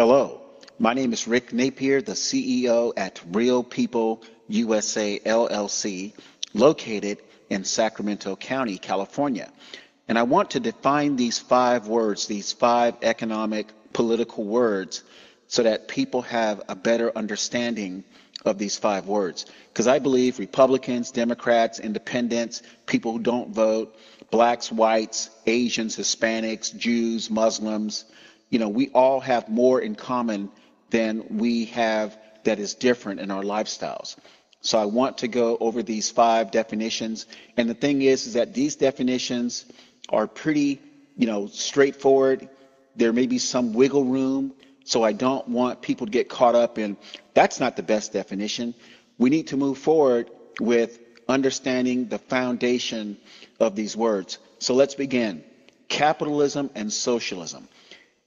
Hello, my name is Rick Napier, the CEO at Real People USA LLC, located in Sacramento County, California. And I want to define these five words, these five economic political words, so that people have a better understanding of these five words. Because I believe Republicans, Democrats, independents, people who don't vote, blacks, whites, Asians, Hispanics, Jews, Muslims, you know, we all have more in common than we have that is different in our lifestyles. So I want to go over these five definitions. And the thing is, is that these definitions are pretty, you know, straightforward. There may be some wiggle room. So I don't want people to get caught up in that's not the best definition. We need to move forward with understanding the foundation of these words. So let's begin. Capitalism and socialism.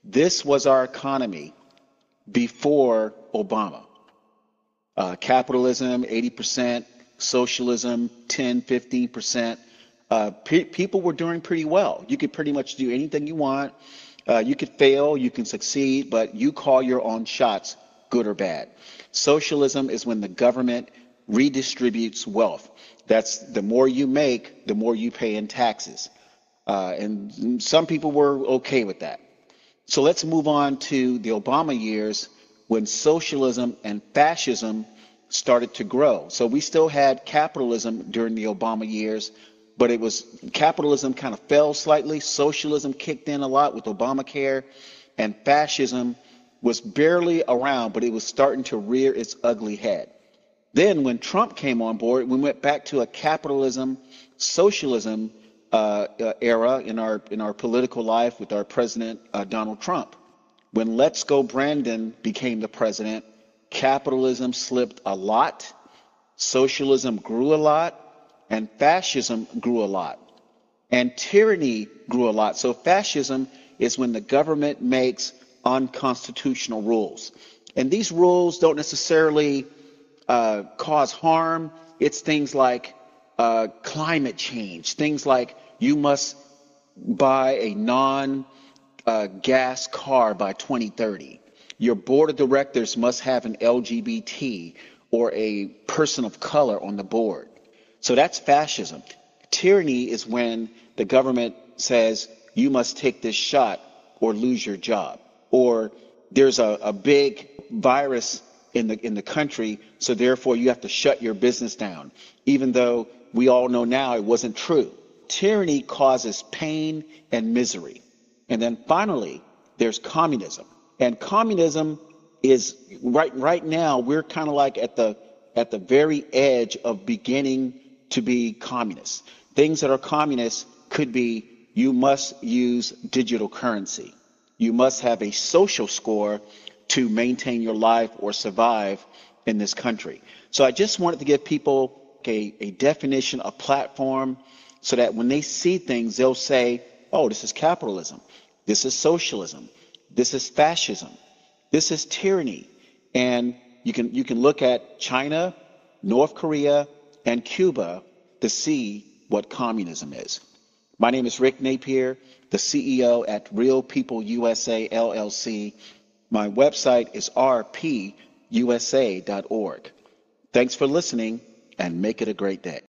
This was our economy before Obama. Uh, capitalism, 80%, socialism, 10, 15%. Uh, pe- people were doing pretty well. You could pretty much do anything you want. Uh, you could fail, you can succeed, but you call your own shots, good or bad. Socialism is when the government redistributes wealth. That's the more you make, the more you pay in taxes. Uh, and some people were okay with that. So let's move on to the Obama years when socialism and fascism started to grow. So we still had capitalism during the Obama years, but it was capitalism kind of fell slightly. Socialism kicked in a lot with Obamacare, and fascism was barely around, but it was starting to rear its ugly head. Then, when Trump came on board, we went back to a capitalism, socialism era in our in our political life with our president uh, Donald Trump. When Let's Go Brandon became the president, capitalism slipped a lot, socialism grew a lot, and fascism grew a lot, and tyranny grew a lot. So fascism is when the government makes unconstitutional rules, and these rules don't necessarily uh, cause harm. It's things like uh, climate change, things like you must buy a non uh, gas car by 2030. Your board of directors must have an LGBT or a person of color on the board. So that's fascism. Tyranny is when the government says you must take this shot or lose your job. Or there's a, a big virus in the in the country, so therefore you have to shut your business down, even though we all know now it wasn't true tyranny causes pain and misery. And then finally, there's communism. And communism is right right now we're kind of like at the at the very edge of beginning to be communist. Things that are communist could be you must use digital currency. You must have a social score to maintain your life or survive in this country. So I just wanted to give people a, a definition, a platform, so that when they see things, they'll say, oh, this is capitalism. This is socialism. This is fascism. This is tyranny. And you can, you can look at China, North Korea, and Cuba to see what communism is. My name is Rick Napier, the CEO at Real People USA LLC. My website is rpusa.org. Thanks for listening and make it a great day.